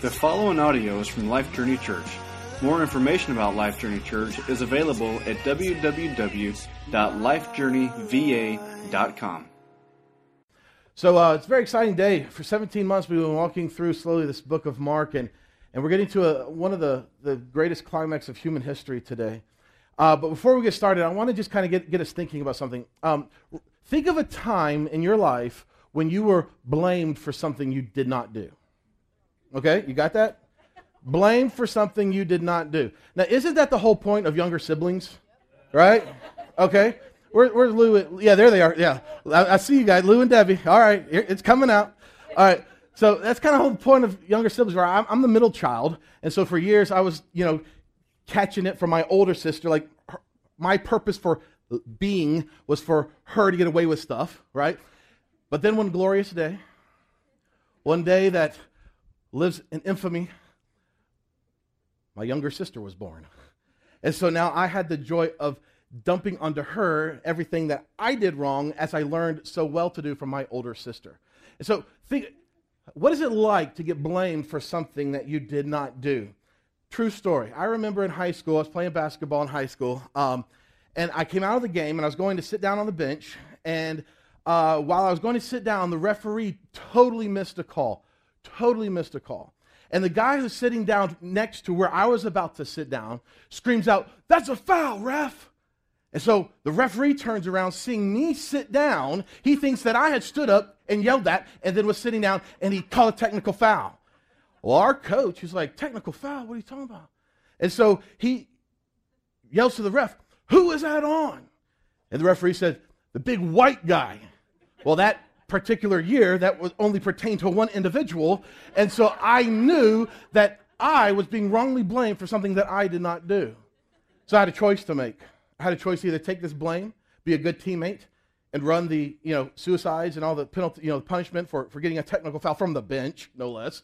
The following audio is from Life Journey Church. More information about Life Journey Church is available at www.lifejourneyva.com. So uh, it's a very exciting day. For 17 months, we've been walking through slowly this book of Mark, and, and we're getting to a, one of the, the greatest climax of human history today. Uh, but before we get started, I want to just kind of get, get us thinking about something. Um, think of a time in your life when you were blamed for something you did not do. Okay, you got that? Blame for something you did not do. Now, isn't that the whole point of younger siblings? Right? Okay. Where, where's Lou? Yeah, there they are. Yeah. I, I, see you guys, Lou and Debbie. All right, it's coming out. All right. So that's kind of the whole point of younger siblings. Where I'm, I'm the middle child, and so for years I was, you know, catching it from my older sister. Like her, my purpose for being was for her to get away with stuff, right? But then one glorious day, one day that lives in infamy, my younger sister was born. And so now I had the joy of dumping onto her everything that I did wrong as I learned so well to do from my older sister. And so think what is it like to get blamed for something that you did not do? True story. I remember in high school, I was playing basketball in high school, um, and I came out of the game and I was going to sit down on the bench. And uh, while I was going to sit down, the referee totally missed a call. Totally missed a call. And the guy who's sitting down next to where I was about to sit down screams out, That's a foul, ref. And so the referee turns around, seeing me sit down. He thinks that I had stood up and yelled that and then was sitting down and he called a technical foul. Well, our coach, he's like, Technical foul? What are you talking about? And so he yells to the ref, Who is that on? And the referee said, The big white guy. Well, that particular year that was only pertained to one individual. And so I knew that I was being wrongly blamed for something that I did not do. So I had a choice to make. I had a choice to either take this blame, be a good teammate, and run the you know suicides and all the penalty, you know, punishment for, for getting a technical foul from the bench, no less,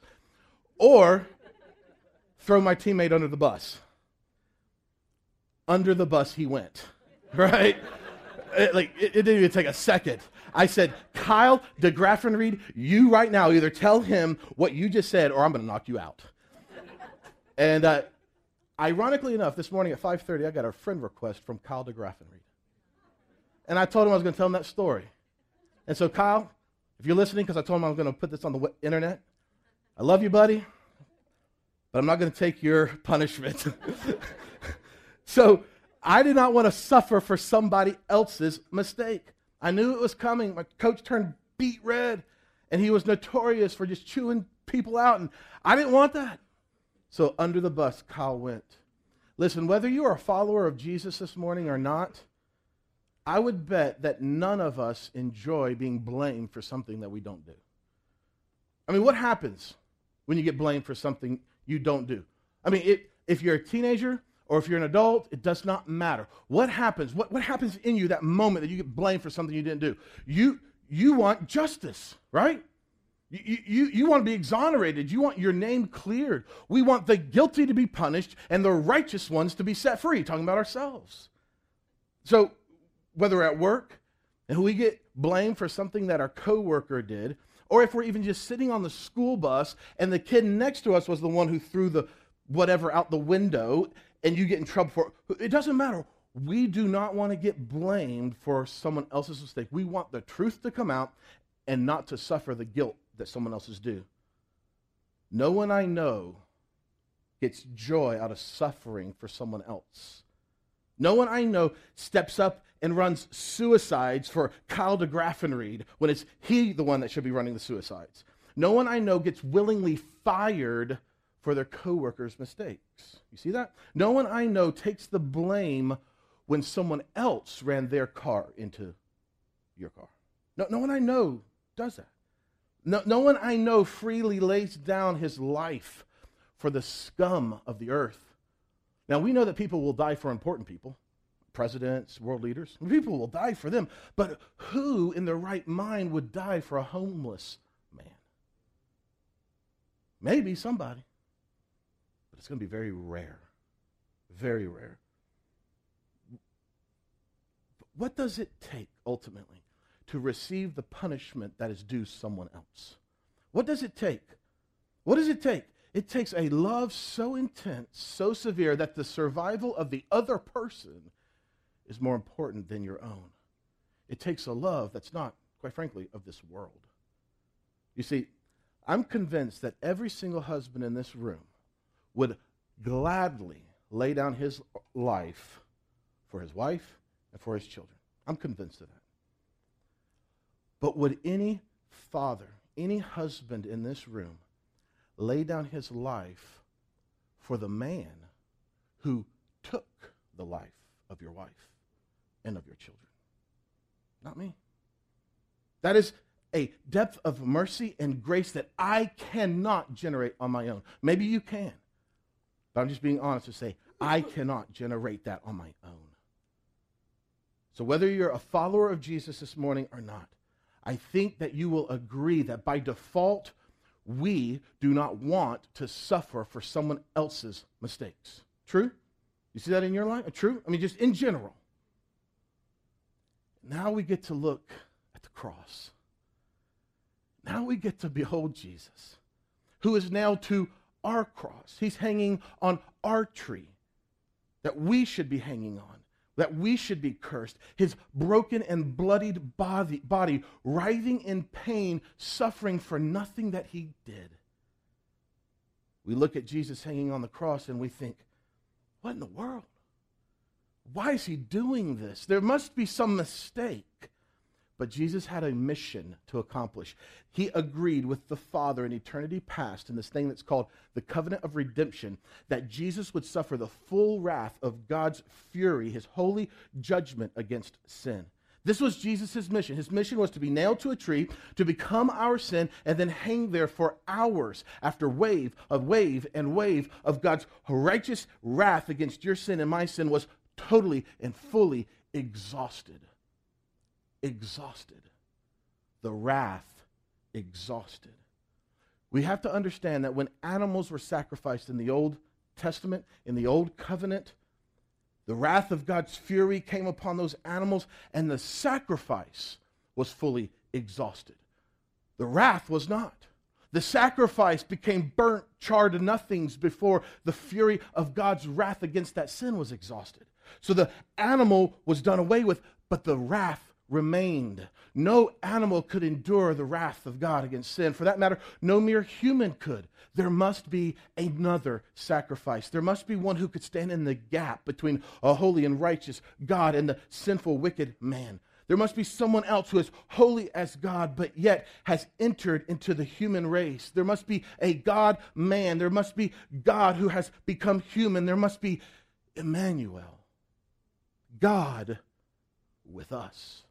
or throw my teammate under the bus. Under the bus he went, right? it, like it, it, didn't even take a second. I said, Kyle DeGraffenreid, you right now either tell him what you just said, or I'm going to knock you out. and uh, ironically enough, this morning at 5:30, I got a friend request from Kyle DeGraffenreid, and I told him I was going to tell him that story. And so, Kyle, if you're listening, because I told him I was going to put this on the internet, I love you, buddy, but I'm not going to take your punishment. so I did not want to suffer for somebody else's mistake. I knew it was coming. My coach turned beet red, and he was notorious for just chewing people out, and I didn't want that. So under the bus, Kyle went. Listen, whether you are a follower of Jesus this morning or not, I would bet that none of us enjoy being blamed for something that we don't do. I mean, what happens when you get blamed for something you don't do? I mean, it, if you're a teenager, or if you're an adult, it does not matter. What happens? What, what happens in you that moment that you get blamed for something you didn't do? You, you want justice, right? You, you, you want to be exonerated. You want your name cleared. We want the guilty to be punished and the righteous ones to be set free, talking about ourselves. So, whether at work and we get blamed for something that our coworker did, or if we're even just sitting on the school bus and the kid next to us was the one who threw the whatever out the window and you get in trouble for it. It doesn't matter. We do not want to get blamed for someone else's mistake. We want the truth to come out and not to suffer the guilt that someone else is due. No one I know gets joy out of suffering for someone else. No one I know steps up and runs suicides for Kyle DeGraffenreid when it's he the one that should be running the suicides. No one I know gets willingly fired for their coworkers' mistakes. You see that? No one I know takes the blame when someone else ran their car into your car. No, no one I know does that. No, no one I know freely lays down his life for the scum of the earth. Now, we know that people will die for important people, presidents, world leaders. People will die for them. But who in their right mind would die for a homeless man? Maybe somebody but it's going to be very rare. Very rare. What does it take ultimately to receive the punishment that is due someone else? What does it take? What does it take? It takes a love so intense, so severe, that the survival of the other person is more important than your own. It takes a love that's not, quite frankly, of this world. You see, I'm convinced that every single husband in this room would gladly lay down his life for his wife and for his children. I'm convinced of that. But would any father, any husband in this room lay down his life for the man who took the life of your wife and of your children? Not me. That is a depth of mercy and grace that I cannot generate on my own. Maybe you can. But I'm just being honest to say, I cannot generate that on my own. So, whether you're a follower of Jesus this morning or not, I think that you will agree that by default, we do not want to suffer for someone else's mistakes. True? You see that in your life? True? I mean, just in general. Now we get to look at the cross. Now we get to behold Jesus, who is nailed to our cross. He's hanging on our tree that we should be hanging on, that we should be cursed. His broken and bloodied body, body writhing in pain, suffering for nothing that he did. We look at Jesus hanging on the cross and we think, what in the world? Why is he doing this? There must be some mistake. But Jesus had a mission to accomplish. He agreed with the Father in eternity past in this thing that's called the covenant of redemption that Jesus would suffer the full wrath of God's fury, his holy judgment against sin. This was Jesus' mission. His mission was to be nailed to a tree, to become our sin, and then hang there for hours after wave of wave and wave of God's righteous wrath against your sin and my sin was totally and fully exhausted. Exhausted. The wrath exhausted. We have to understand that when animals were sacrificed in the Old Testament, in the Old Covenant, the wrath of God's fury came upon those animals, and the sacrifice was fully exhausted. The wrath was not. The sacrifice became burnt, charred nothings before the fury of God's wrath against that sin was exhausted. So the animal was done away with, but the wrath remained. No animal could endure the wrath of God against sin. For that matter, no mere human could. There must be another sacrifice. There must be one who could stand in the gap between a holy and righteous God and the sinful, wicked man. There must be someone else who is holy as God, but yet has entered into the human race. There must be a God man. There must be God who has become human. There must be Emmanuel. God with us.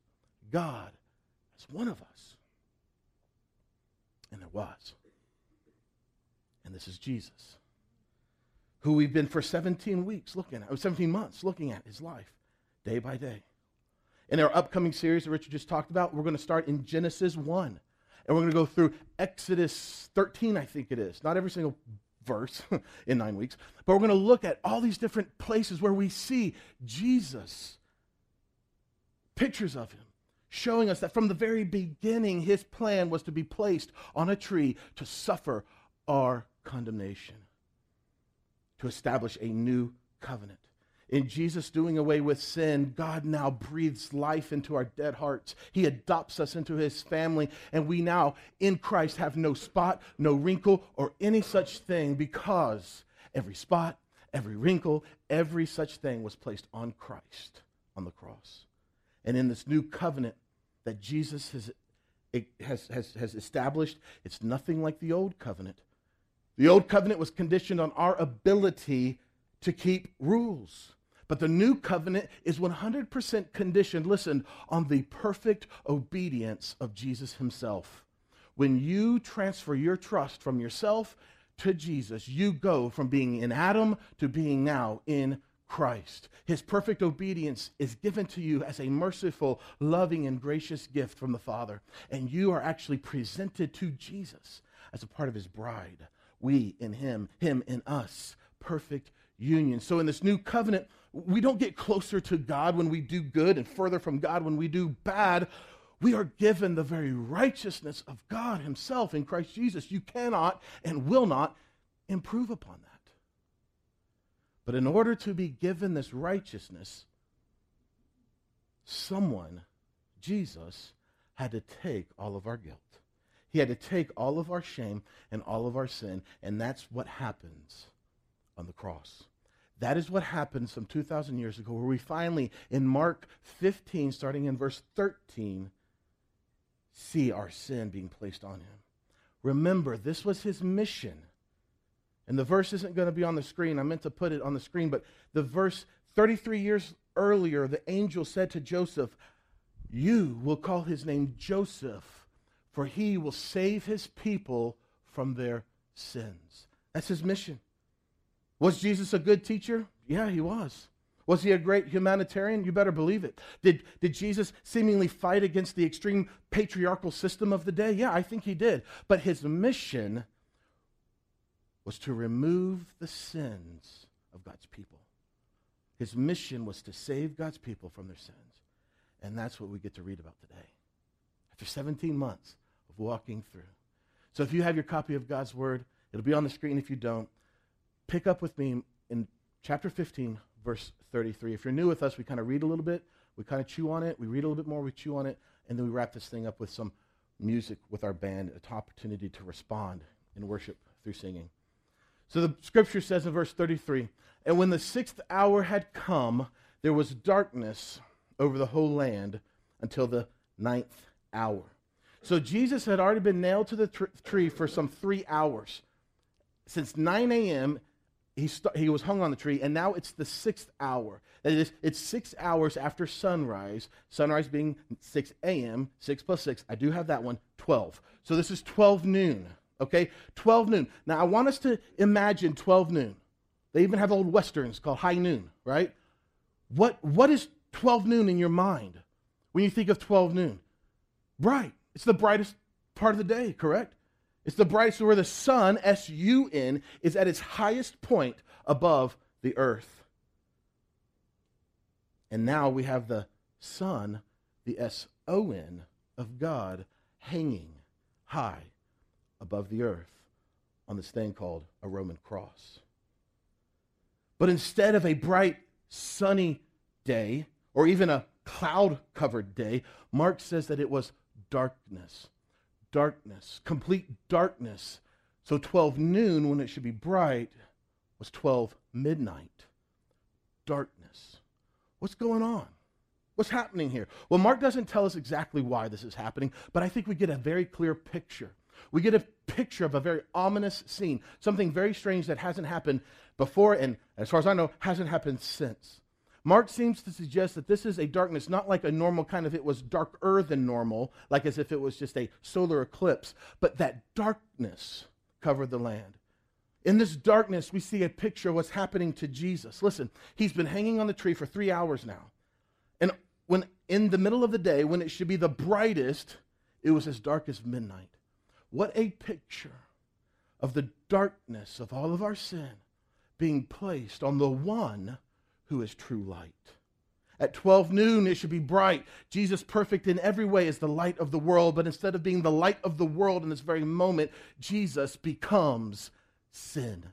God as one of us. And there was. And this is Jesus, who we've been for 17 weeks looking at, or 17 months looking at his life, day by day. In our upcoming series that Richard just talked about, we're going to start in Genesis 1. And we're going to go through Exodus 13, I think it is. Not every single verse in nine weeks. But we're going to look at all these different places where we see Jesus, pictures of him, showing us that from the very beginning, his plan was to be placed on a tree to suffer our condemnation, to establish a new covenant. In Jesus doing away with sin, God now breathes life into our dead hearts. He adopts us into his family, and we now, in Christ, have no spot, no wrinkle, or any such thing because every spot, every wrinkle, every such thing was placed on Christ on the cross. And in this new covenant that Jesus has, has, has, has established, it's nothing like the old covenant. The old covenant was conditioned on our ability to keep rules. But the new covenant is 100% conditioned, listen, on the perfect obedience of Jesus himself. When you transfer your trust from yourself to Jesus, you go from being in Adam to being now in Christ. His perfect obedience is given to you as a merciful, loving, and gracious gift from the Father. And you are actually presented to Jesus as a part of his bride. We in him, him in us. Perfect union. So in this new covenant, we don't get closer to God when we do good and further from God when we do bad. We are given the very righteousness of God Himself in Christ Jesus. You cannot and will not improve upon that. But in order to be given this righteousness, someone, Jesus, had to take all of our guilt. He had to take all of our shame and all of our sin, and that's what happens on the cross. That is what happened some 2,000 years ago, where we finally, in Mark 15, starting in verse 13, see our sin being placed on him. Remember, this was his mission. And the verse isn't going to be on the screen. I meant to put it on the screen, but the verse 33 years earlier, the angel said to Joseph, You will call his name Joseph, for he will save his people from their sins. That's his mission. Was Jesus a good teacher? Yeah, he was. Was he a great humanitarian? You better believe it. Did, did Jesus seemingly fight against the extreme patriarchal system of the day? Yeah, I think he did. But his mission was to remove the sins of God's people. His mission was to save God's people from their sins. And that's what we get to read about today. After 17 months of walking through. So if you have your copy of God's Word, it'll be on the screen if you don't. Pick up with me in chapter 15, verse 33. If you're new with us, we kind of read a little bit, we kind of chew on it, we read a little bit more, we chew on it, and then we wrap this thing up with some music with our band, an opportunity to respond in worship through singing. So the scripture says in verse 33 And when the sixth hour had come, there was darkness over the whole land until the ninth hour. So Jesus had already been nailed to the tr- tree for some three hours. Since 9 a.m., he, st- he was hung on the tree, and now it's the sixth hour. That is, it's six hours after sunrise, sunrise being 6 a.m., 6 plus 6. I do have that one, 12. So this is 12 noon, okay? 12 noon. Now, I want us to imagine 12 noon. They even have old westerns called high noon, right? What, what is 12 noon in your mind when you think of 12 noon? Bright. It's the brightest part of the day, correct? It's the brightest where the sun, S U N, is at its highest point above the earth. And now we have the sun, the S O N, of God hanging high above the earth on this thing called a Roman cross. But instead of a bright, sunny day, or even a cloud covered day, Mark says that it was darkness darkness, complete darkness. So 12 noon, when it should be bright, was 12 midnight. Darkness. What's going on? What's happening here? Well, Mark doesn't tell us exactly why this is happening, but I think we get a very clear picture. We get a picture of a very ominous scene, something very strange that hasn't happened before, and as far as I know, hasn't happened since. Mark seems to suggest that this is a darkness, not like a normal kind of, it was darker than normal, like as if it was just a solar eclipse, but that darkness covered the land. In this darkness, we see a picture of what's happening to Jesus. Listen, he's been hanging on the tree for three hours now. And when in the middle of the day, when it should be the brightest, it was as dark as midnight. What a picture of the darkness of all of our sin being placed on the one who is true light. At 12 noon, it should be bright. Jesus, perfect in every way, is the light of the world. But instead of being the light of the world in this very moment, Jesus becomes sin.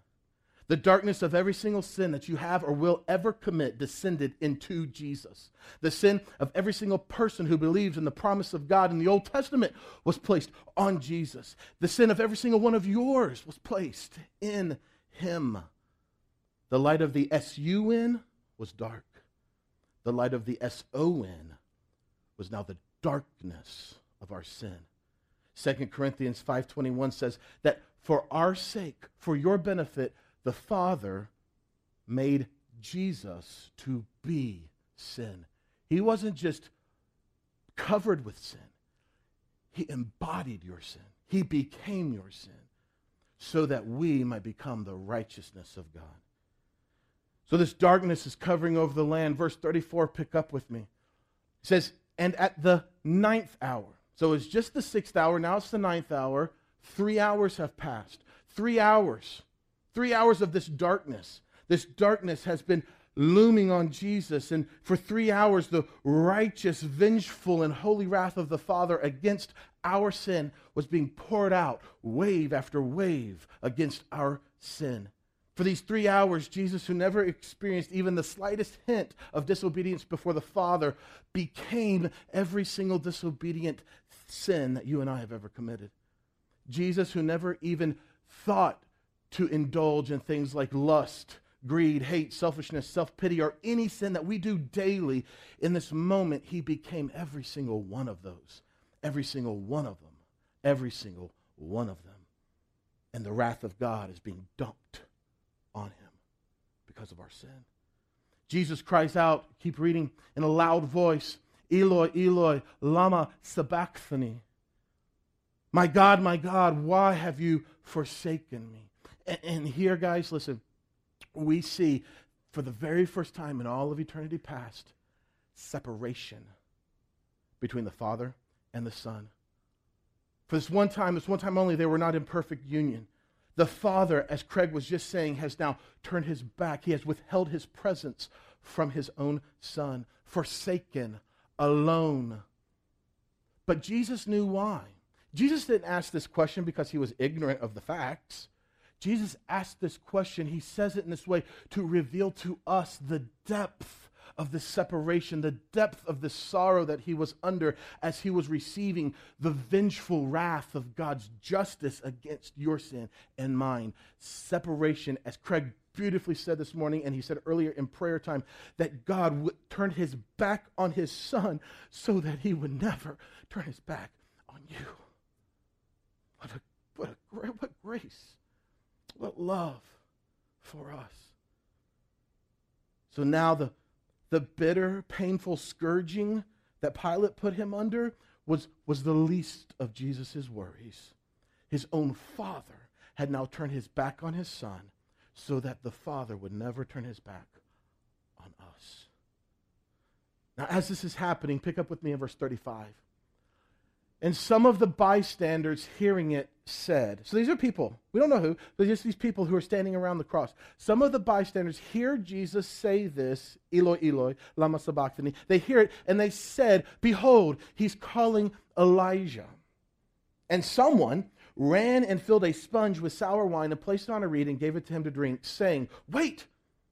The darkness of every single sin that you have or will ever commit descended into Jesus. The sin of every single person who believes in the promise of God in the Old Testament was placed on Jesus. The sin of every single one of yours was placed in Him. The light of the S U N was dark. The light of the S O N was now the darkness of our sin. 2 Corinthians 5:21 says that for our sake, for your benefit, the Father made Jesus to be sin. He wasn't just covered with sin. He embodied your sin. He became your sin so that we might become the righteousness of God. So this darkness is covering over the land. Verse 34, pick up with me. It says, and at the ninth hour. So it's just the sixth hour. Now it's the ninth hour. Three hours have passed. Three hours. Three hours of this darkness. This darkness has been looming on Jesus. And for three hours, the righteous, vengeful, and holy wrath of the Father against our sin was being poured out, wave after wave, against our sin. For these three hours, Jesus, who never experienced even the slightest hint of disobedience before the Father, became every single disobedient sin that you and I have ever committed. Jesus, who never even thought to indulge in things like lust, greed, hate, selfishness, self pity, or any sin that we do daily, in this moment, he became every single one of those. Every single one of them. Every single one of them. And the wrath of God is being dumped on him because of our sin. Jesus cries out, keep reading in a loud voice, Eloi, Eloi, lama sabachthani. My God, my God, why have you forsaken me? And, here, guys, listen, we see for the very first time in all of eternity past separation between the Father and the Son. For this one time, this one time only, they were not in perfect union. The Father, as Craig was just saying, has now turned his back. He has withheld his presence from his own Son, forsaken, alone. But Jesus knew why. Jesus didn't ask this question because he was ignorant of the facts. Jesus asked this question, he says it in this way to reveal to us the depth of the separation, the depth of the sorrow that he was under as he was receiving the vengeful wrath of God's justice against your sin and mine. Separation, as Craig beautifully said this morning, and he said earlier in prayer time, that God would turn his back on his son so that he would never turn his back on you. What a, what a what grace, what love for us. So now the the bitter, painful scourging that Pilate put him under was, was the least of Jesus' worries. His own father had now turned his back on his son so that the father would never turn his back on us. Now, as this is happening, pick up with me in verse 35. And some of the bystanders hearing it said, So these are people, we don't know who, but just these people who are standing around the cross. Some of the bystanders hear Jesus say this, Eloi, Eloi, lama sabachthani. They hear it and they said, Behold, he's calling Elijah. And someone ran and filled a sponge with sour wine and placed it on a reed and gave it to him to drink, saying, Wait,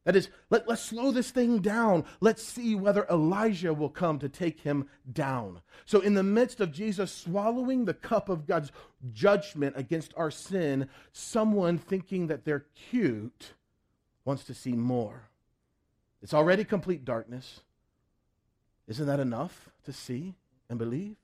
that is, let, let's slow this thing down. Let's see whether Elijah will come to take him down. So, in the midst of Jesus swallowing the cup of God's judgment against our sin, someone thinking that they're cute wants to see more. It's already complete darkness. Isn't that enough to see and believe?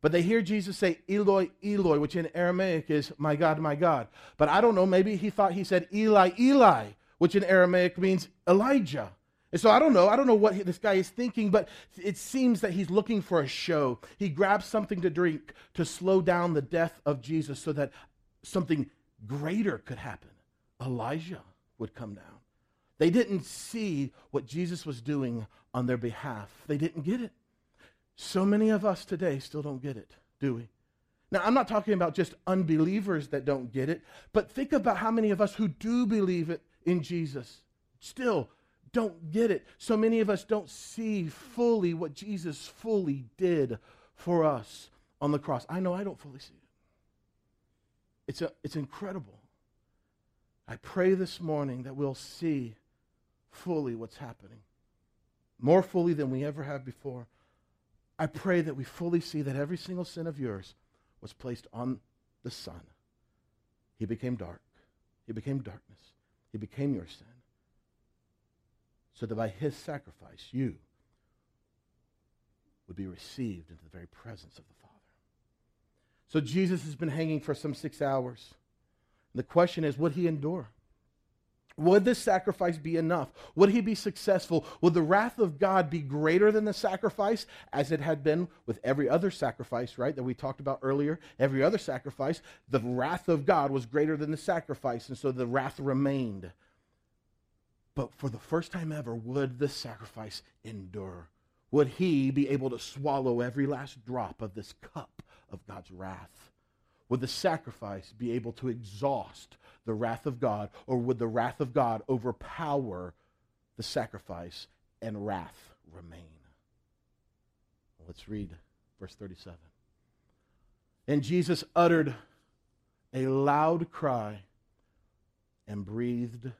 But they hear Jesus say, Eloi, Eloi, which in Aramaic is, My God, my God. But I don't know, maybe he thought he said, Eli, Eli which in Aramaic means Elijah. And so I don't know. I don't know what he, this guy is thinking, but it seems that he's looking for a show. He grabs something to drink to slow down the death of Jesus so that something greater could happen. Elijah would come down. They didn't see what Jesus was doing on their behalf, they didn't get it. So many of us today still don't get it, do we? Now, I'm not talking about just unbelievers that don't get it, but think about how many of us who do believe it in Jesus still don't get it. So many of us don't see fully what Jesus fully did for us on the cross. I know I don't fully see it. It's, a, it's incredible. I pray this morning that we'll see fully what's happening, more fully than we ever have before. I pray that we fully see that every single sin of yours was placed on the Son. He became dark, He became darkness. He became your sin. So that by his sacrifice, you would be received into the very presence of the Father. So Jesus has been hanging for some six hours. The question is would he endure? Would this sacrifice be enough? Would he be successful? Would the wrath of God be greater than the sacrifice as it had been with every other sacrifice, right, that we talked about earlier? Every other sacrifice, the wrath of God was greater than the sacrifice, and so the wrath remained. But for the first time ever, would the sacrifice endure? Would he be able to swallow every last drop of this cup of God's wrath? Would the sacrifice be able to exhaust the wrath of God, or would the wrath of God overpower the sacrifice, and wrath remain. Let's read verse 37. And Jesus uttered a loud cry and breathed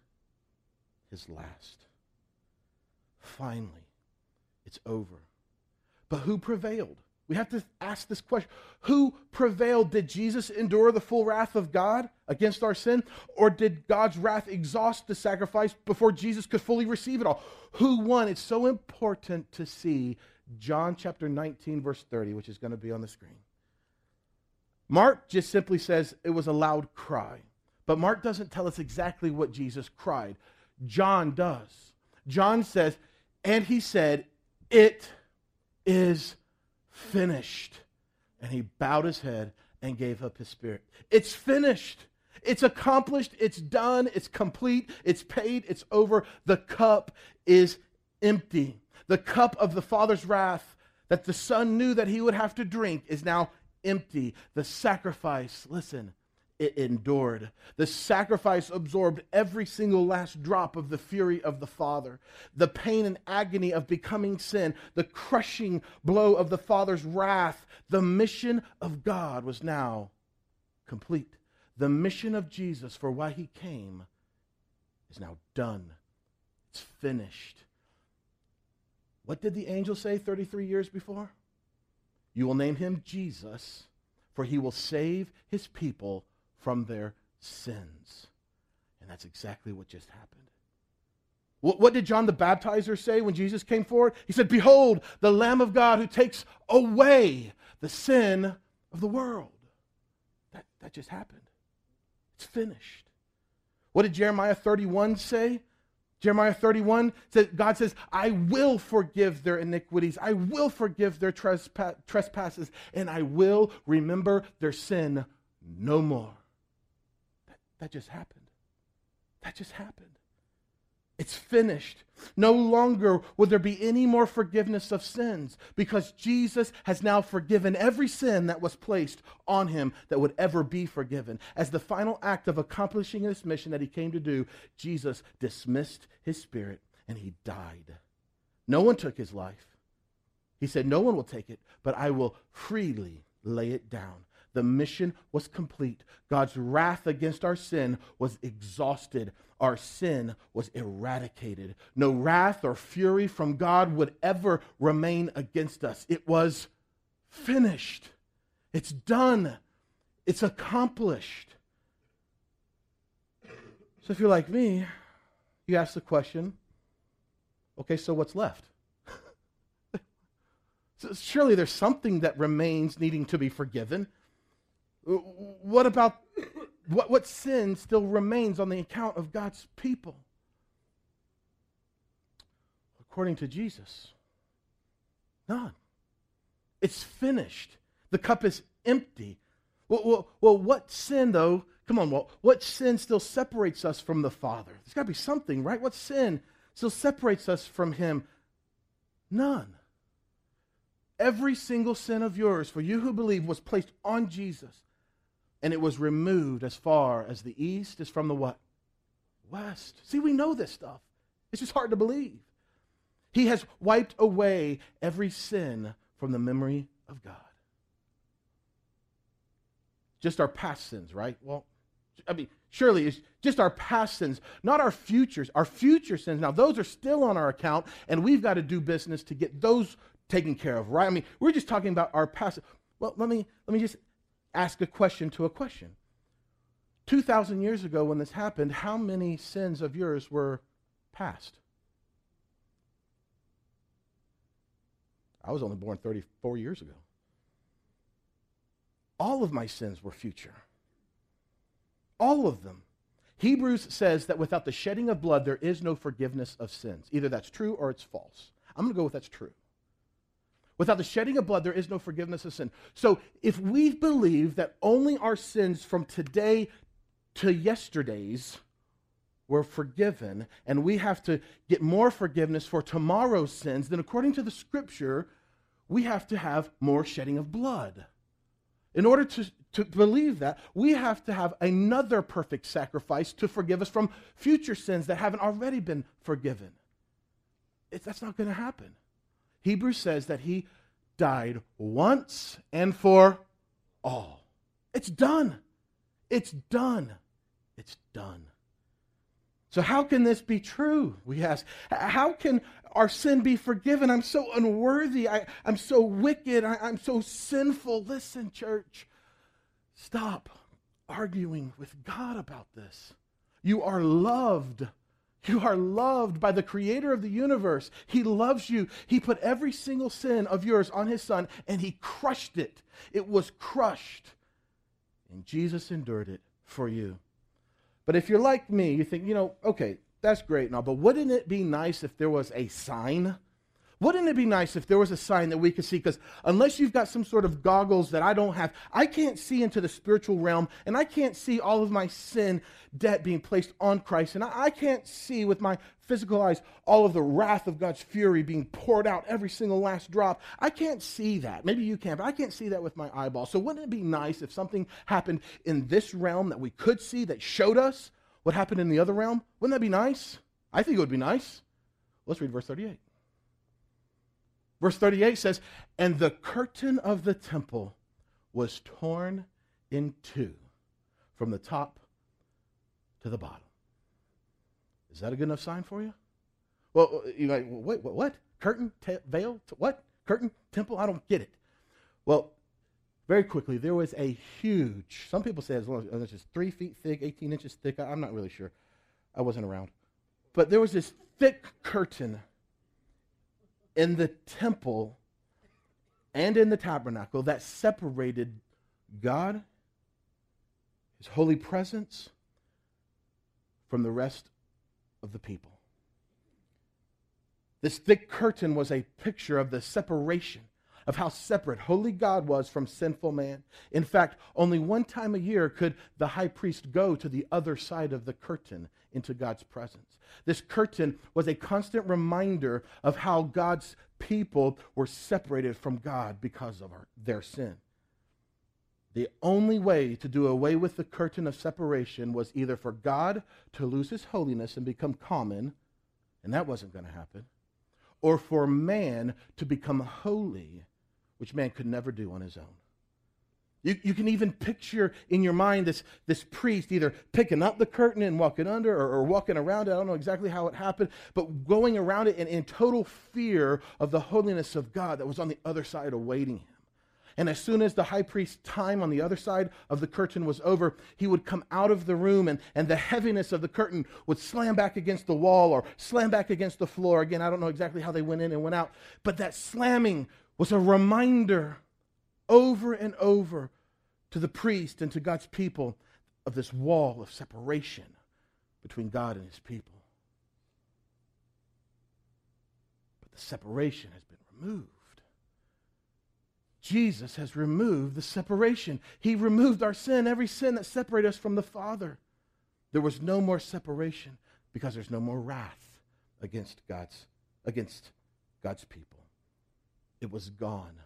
his last. Finally, it's over. But who prevailed? We have to ask this question Who prevailed? Did Jesus endure the full wrath of God against our sin? Or did God's wrath exhaust the sacrifice before Jesus could fully receive it all? Who won? It's so important to see John chapter 19, verse 30, which is going to be on the screen. Mark just simply says it was a loud cry. But Mark doesn't tell us exactly what Jesus cried. John does. John says, and he said, It is finished. And he bowed his head and gave up his spirit. It's finished. It's accomplished. It's done. It's complete. It's paid. It's over. The cup is empty. The cup of the Father's wrath that the Son knew that he would have to drink is now empty. The sacrifice, listen, it endured. The sacrifice absorbed every single last drop of the fury of the Father, the pain and agony of becoming sin, the crushing blow of the Father's wrath. The mission of God was now complete. The mission of Jesus for why he came is now done. It's finished. What did the angel say 33 years before? You will name him Jesus, for he will save his people from their sins. And that's exactly what just happened. What, what, did John the Baptizer say when Jesus came forward? He said, Behold, the Lamb of God who takes away the sin of the world. That, that just happened. It's finished. What did Jeremiah 31 say? Jeremiah 31 says, God says, I will forgive their iniquities. I will forgive their trespa- trespasses, and I will remember their sin no more. That, just happened. That just happened. It's finished. No longer will there be any more forgiveness of sins because Jesus has now forgiven every sin that was placed on him that would ever be forgiven. As the final act of accomplishing this mission that he came to do, Jesus dismissed his spirit and he died. No one took his life. He said, No one will take it, but I will freely lay it down. The mission was complete. God's wrath against our sin was exhausted. Our sin was eradicated. No wrath or fury from God would ever remain against us. It was finished. It's done. It's accomplished. So if you're like me, you ask the question okay, so what's left? surely there's something that remains needing to be forgiven. What about what, what sin still remains on the account of God's people? According to Jesus, none. It's finished. The cup is empty. Well, well, well, what sin, though? Come on, well, what sin still separates us from the Father? There's got to be something, right? What sin still separates us from Him? None. Every single sin of yours, for you who believe, was placed on Jesus and it was removed as far as the east is from the what? West. See, we know this stuff. It's just hard to believe. He has wiped away every sin from the memory of God. Just our past sins, right? Well, I mean, surely it's just our past sins, not our futures. Our future sins, now those are still on our account, and we've got to do business to get those taken care of, right? I mean, we're just talking about our past. Well, let me let me just ask a question to a question. 2,000 years ago, when this happened, how many sins of yours were past? I was only born 34 years ago. All of my sins were future. All of them. Hebrews says that without the shedding of blood, there is no forgiveness of sins. Either that's true or it's false. I'm going to go with that's true. Without the shedding of blood, there is no forgiveness of sin. So if we believe that only our sins from today to yesterday's were forgiven, and we have to get more forgiveness for tomorrow's sins, then according to the scripture, we have to have more shedding of blood. In order to, to believe that, we have to have another perfect sacrifice to forgive us from future sins that haven't already been forgiven. it, that's not going to happen. Hebrews says that he died once and for all. It's done. It's done. It's done. So, how can this be true? We ask. How can our sin be forgiven? I'm so unworthy. I, am so wicked. I, I'm so sinful. Listen, church, stop arguing with God about this. You are loved. You are loved by the creator of the universe. He loves you. He put every single sin of yours on his son and he crushed it. It was crushed. And Jesus endured it for you. But if you're like me, you think, you know, okay, that's great now, but wouldn't it be nice if there was a sign? Wouldn't it be nice if there was a sign that we could see? Because unless you've got some sort of goggles that I don't have, I can't see into the spiritual realm and I can't see all of my sin debt being placed on Christ. And I, can't see with my physical eyes all of the wrath of God's fury being poured out, every single last drop. I can't see that. Maybe you can, but I can't see that with my eyeball. So wouldn't it be nice if something happened in this realm that we could see that showed us what happened in the other realm? Wouldn't that be nice? I think it would be nice. Let's read verse 38. Verse 38 says, And the curtain of the temple was torn in two from the top to the bottom. Is that a good enough sign for you? Well, uh, you're like, wait, what? what? Curtain, te- veil, t- what? Curtain, temple? I don't get it. Well, very quickly, there was a huge, some people say as long as it's three feet thick, 18 inches thick. I'm not really sure. I wasn't around. But there was this thick curtain in the temple and in the tabernacle that separated God, His holy presence, from the rest of the people. This thick curtain was a picture of the separation of how separate holy God was from sinful man. In fact, only one time a year could the high priest go to the other side of the curtain into God's presence. This curtain was a constant reminder of how God's people were separated from God because of our, their sin. The only way to do away with the curtain of separation was either for God to lose his holiness and become common, and that wasn't going to happen, or for man to become holy which man could never do on his own. You, you can even picture in your mind this, this priest either picking up the curtain and walking under or, or walking around it. I don't know exactly how it happened, but going around it in, in total fear of the holiness of God that was on the other side awaiting him. And as soon as the high priest's time on the other side of the curtain was over, he would come out of the room and, and the heaviness of the curtain would slam back against the wall or slam back against the floor. Again, I don't know exactly how they went in and went out, but that slamming was a reminder over and over to the priest and to God's people of this wall of separation between God and his people. But the separation has been removed. Jesus has removed the separation. He removed our sin, every sin that separated us from the Father. There was no more separation because there's no more wrath against God's against God's people it was gone.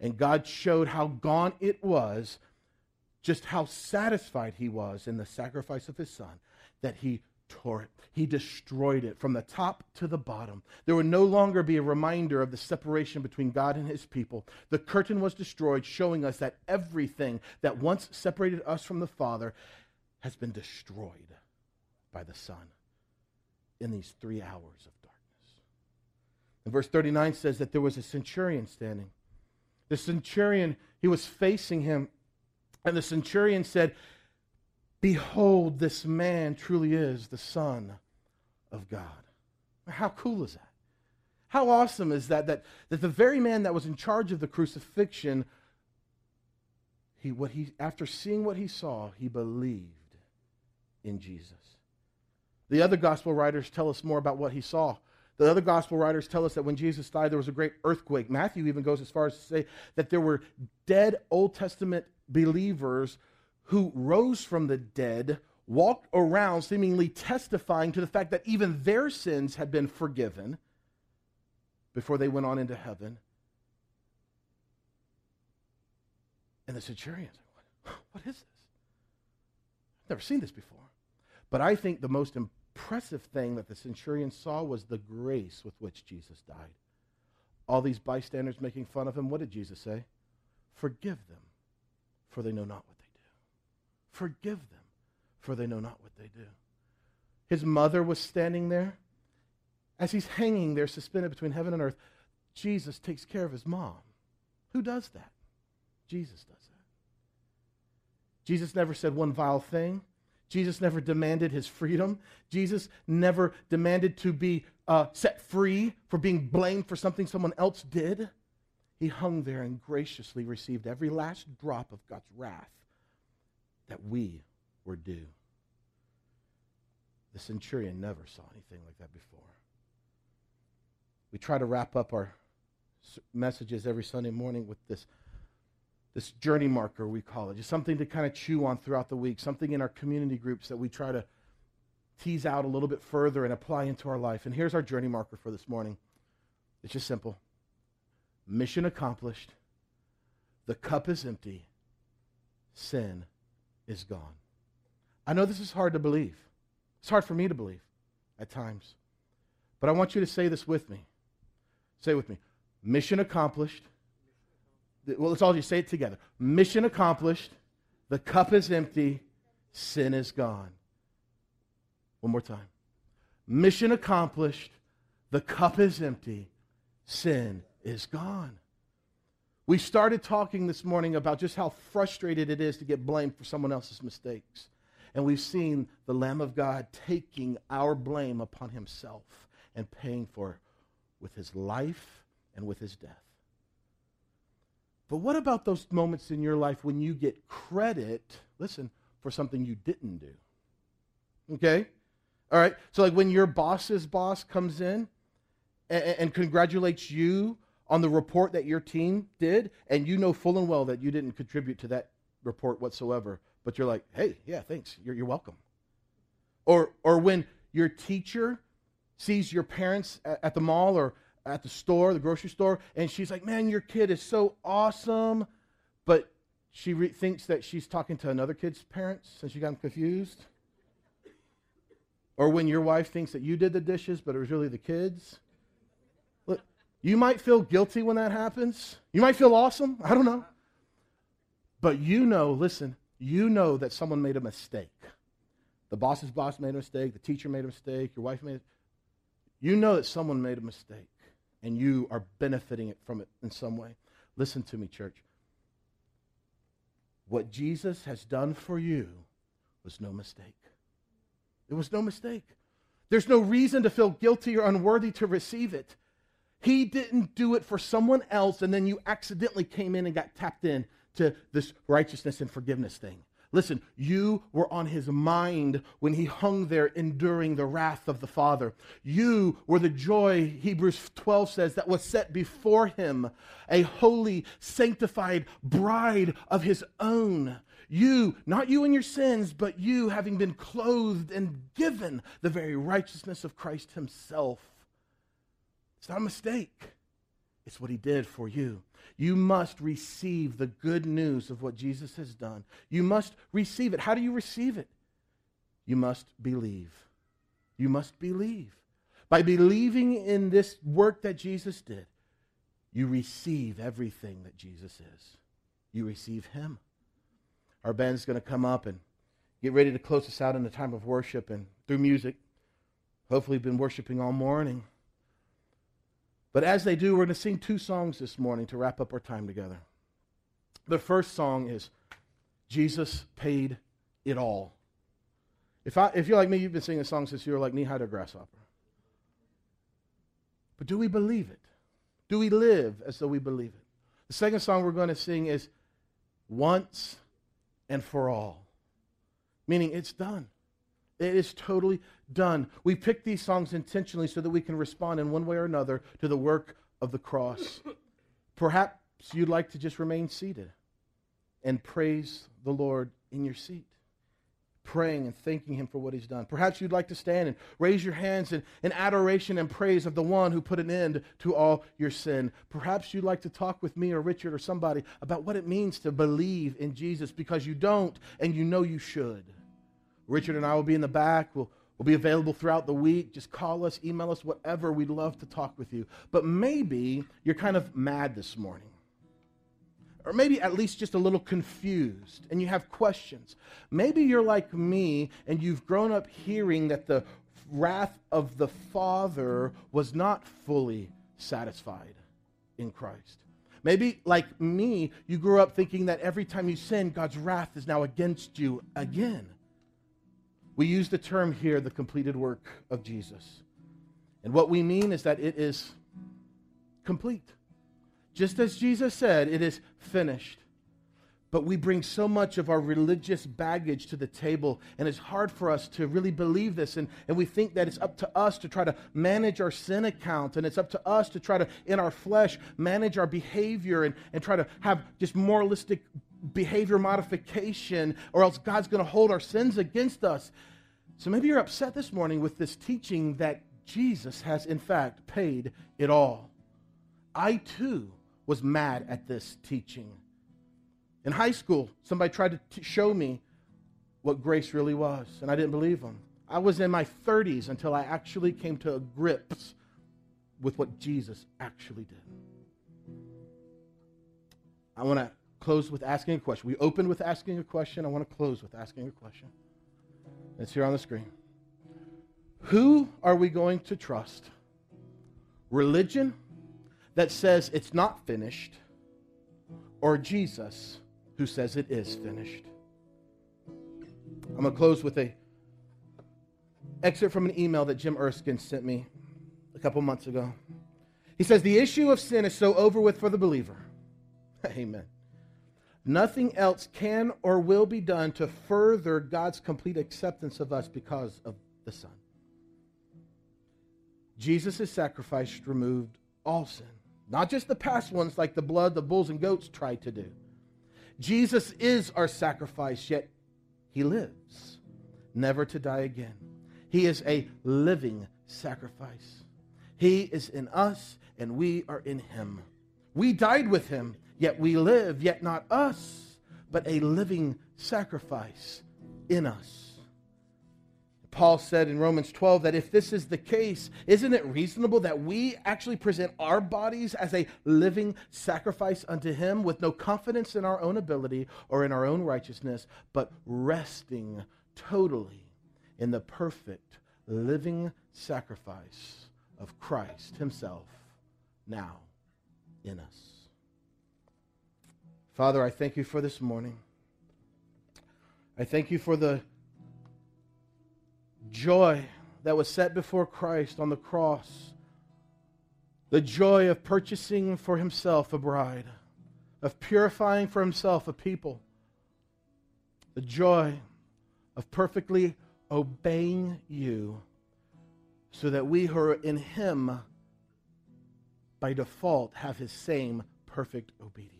And God showed how gone it was, just how satisfied he was in the sacrifice of his son, that he tore it. He destroyed it from the top to the bottom. There would no longer be a reminder of the separation between God and his people. The curtain was destroyed, showing us that everything that once separated us from the Father has been destroyed by the Son in these three hours of and verse 39 says that there was a centurion standing. The centurion, he was facing him, and the centurion said, Behold, this man truly is the Son of God. How cool is that? How awesome is that? That, that the very man that was in charge of the crucifixion, he, what he, after seeing what he saw, he believed in Jesus. The other gospel writers tell us more about what he saw. The other gospel writers tell us that when Jesus died, there was a great earthquake. Matthew even goes as far as to say that there were dead Old Testament believers who rose from the dead, walked around seemingly testifying to the fact that even their sins had been forgiven before they went on into heaven. And the centurions, what is this? I've never seen this before. But I think the most impressive thing that the centurion saw was the grace with which Jesus died. All these bystanders making fun of him, what did Jesus say? Forgive them, for they know not what they do. Forgive them, for they know not what they do. His mother was standing there. As he's hanging there, suspended between heaven and earth, Jesus takes care of his mom. Who does that? Jesus does that. Jesus never said one vile thing. Jesus never demanded his freedom. Jesus never demanded to be uh, set free for being blamed for something someone else did. He hung there and graciously received every last drop of God's wrath that we were due. The centurion never saw anything like that before. We try to wrap up our messages every Sunday morning with this, this journey marker, we call it. Just something to kind of chew on throughout the week, something in our community groups that we try to tease out a little bit further and apply into our life. And here's our journey marker for this morning it's just simple mission accomplished, the cup is empty, sin is gone. I know this is hard to believe. It's hard for me to believe at times. But I want you to say this with me. Say with me. Mission accomplished. Well, let's all just say it together. Mission accomplished. The cup is empty. Sin is gone. One more time. Mission accomplished. The cup is empty. Sin is gone. We started talking this morning about just how frustrated it is to get blamed for someone else's mistakes. And we've seen the Lamb of God taking our blame upon himself and paying for it with his life and with his death. But what about those moments in your life when you get credit, listen, for something you didn't do? Okay? All right? So, like when your boss's boss comes in and, and congratulates you on the report that your team did, and you know full and well that you didn't contribute to that report whatsoever, but you're like, hey, yeah, thanks. You're, you're welcome. Or, or when your teacher sees your parents at, at the mall or at the store, the grocery store, and she's like, Man, your kid is so awesome. But she re- thinks that she's talking to another kid's parents and she got them confused. Or when your wife thinks that you did the dishes, but it was really the kids. Look, you might feel guilty when that happens. You might feel awesome. I don't know. But you know, listen, you know that someone made a mistake. The boss's boss made a mistake. The teacher made a mistake. Your wife made. You know that someone made a mistake and you are benefiting from it in some way. Listen to me, church. What Jesus has done for you was no mistake. It was no mistake. There's no reason to feel guilty or unworthy to receive it. He didn't do it for someone else, and then you accidentally came in and got tapped in to this righteousness and forgiveness thing. Listen, you were on his mind when he hung there enduring the wrath of the Father. You were the joy, Hebrews 12 says, that was set before him, a holy, sanctified bride of his own. You, not you and your sins, but you having been clothed and given the very righteousness of Christ himself. It's not a mistake, it's what he did for you. You must receive the good news of what Jesus has done. You must receive it. How do you receive it? You must believe. You must believe. By believing in this work that Jesus did, you receive everything that Jesus is. You receive Him. Our band's going to come up and get ready to close us out in a time of worship and through music. Hopefully, we've been worshiping all morning. But as they do, we're going to sing two songs this morning to wrap up our time together. The first song is Jesus Paid It All. If, I, if you're like me, you've been singing songs since you were like knee high to grasshopper. But do we believe it? Do we live as though we believe it? The second song we're going to sing is Once and for All, meaning it's done. It is totally done. We pick these songs intentionally so that we can respond in one way or another to the work of the cross. Perhaps you'd like to just remain seated and praise the Lord in your seat, praying and thanking Him for what He's done. Perhaps you'd like to stand and raise your hands in, in adoration and praise of the one who put an end to all your sin. Perhaps you'd like to talk with me or Richard or somebody about what it means to believe in Jesus because you don't and you know you should. Richard and I will be in the back. We'll, We'll be available throughout the week. Just call us, email us, whatever. We'd love to talk with you. But maybe you're kind of mad this morning. Or maybe at least just a little confused and you have questions. Maybe you're like me and you've grown up hearing that the wrath of the Father was not fully satisfied in Christ. Maybe, like me, you grew up thinking that every time you sin, God's wrath is now against you again. We use the term here, the completed work of Jesus. And what we mean is that it is complete. Just as Jesus said, it is finished. But we bring so much of our religious baggage to the table, and it's hard for us to really believe this. And, and we think that it's up to us to try to manage our sin account, and it's up to us to try to, in our flesh, manage our behavior and, and try to have just moralistic behavior modification, or else God's going to hold our sins against us. So maybe you're upset this morning with this teaching that Jesus has, in fact, paid it all. I too was mad at this teaching. In high school, somebody tried to t- show me what grace really was, and I didn't believe them. I was in my 30s until I actually came to grips with what Jesus actually did. I want to close with asking a question. We opened with asking a question. I want to close with asking a question. It's here on the screen. Who are we going to trust? Religion that says it's not finished, or Jesus who says it is finished. I'm going to close with a excerpt from an email that Jim Erskine sent me a couple months ago. He says, The issue of sin is so over with for the believer. Amen. Nothing else can or will be done to further God's complete acceptance of us because of the Son. Jesus' sacrifice removed all sin, not just the past ones like the blood the bulls and goats tried to do. Jesus is our sacrifice, yet he lives, never to die again. He is a living sacrifice. He is in us, and we are in him. We died with him, yet we live, yet not us, but a living sacrifice in us. Paul said in Romans 12 that if this is the case, isn't it reasonable that we actually present our bodies as a living sacrifice unto Him with no confidence in our own ability or in our own righteousness, but resting totally in the perfect living sacrifice of Christ Himself now in us? Father, I thank you for this morning. I thank you for the joy that was set before Christ on the cross, the joy of purchasing for himself a bride, of purifying for himself a people, the joy of perfectly obeying you so that we who are in him by default have his same perfect obedience.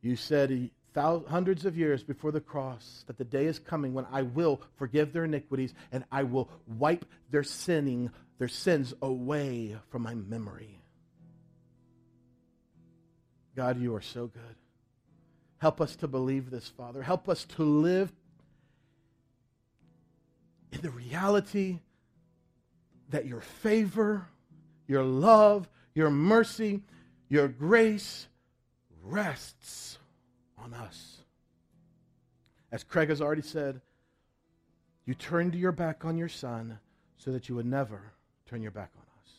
You said hundreds of years before the cross that the day is coming when I will forgive their iniquities and I will wipe their sinning, their sins away from my memory. God, you are so good. Help us to believe this, Father. Help us to live in the reality that your favor, your love, your mercy, your grace rests on us. As Craig has already said, you turned your back on your son so that you would never turn your back on us.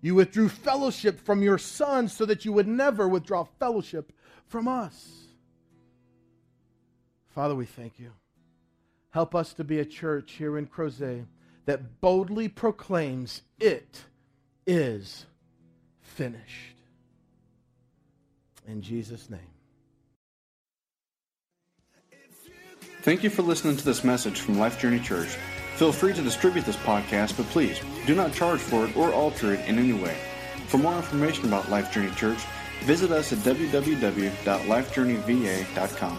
You withdrew fellowship from your son so that you would never withdraw fellowship from us. Father, we thank you. Help us to be a church here in Crozet that boldly proclaims it is finished. In Jesus' name. Thank you for listening to this message from Life Journey Church. Feel free to distribute this podcast, but please do not charge for it or alter it in any way. For more information about Life Journey Church, visit us at www.lifejourneyva.com.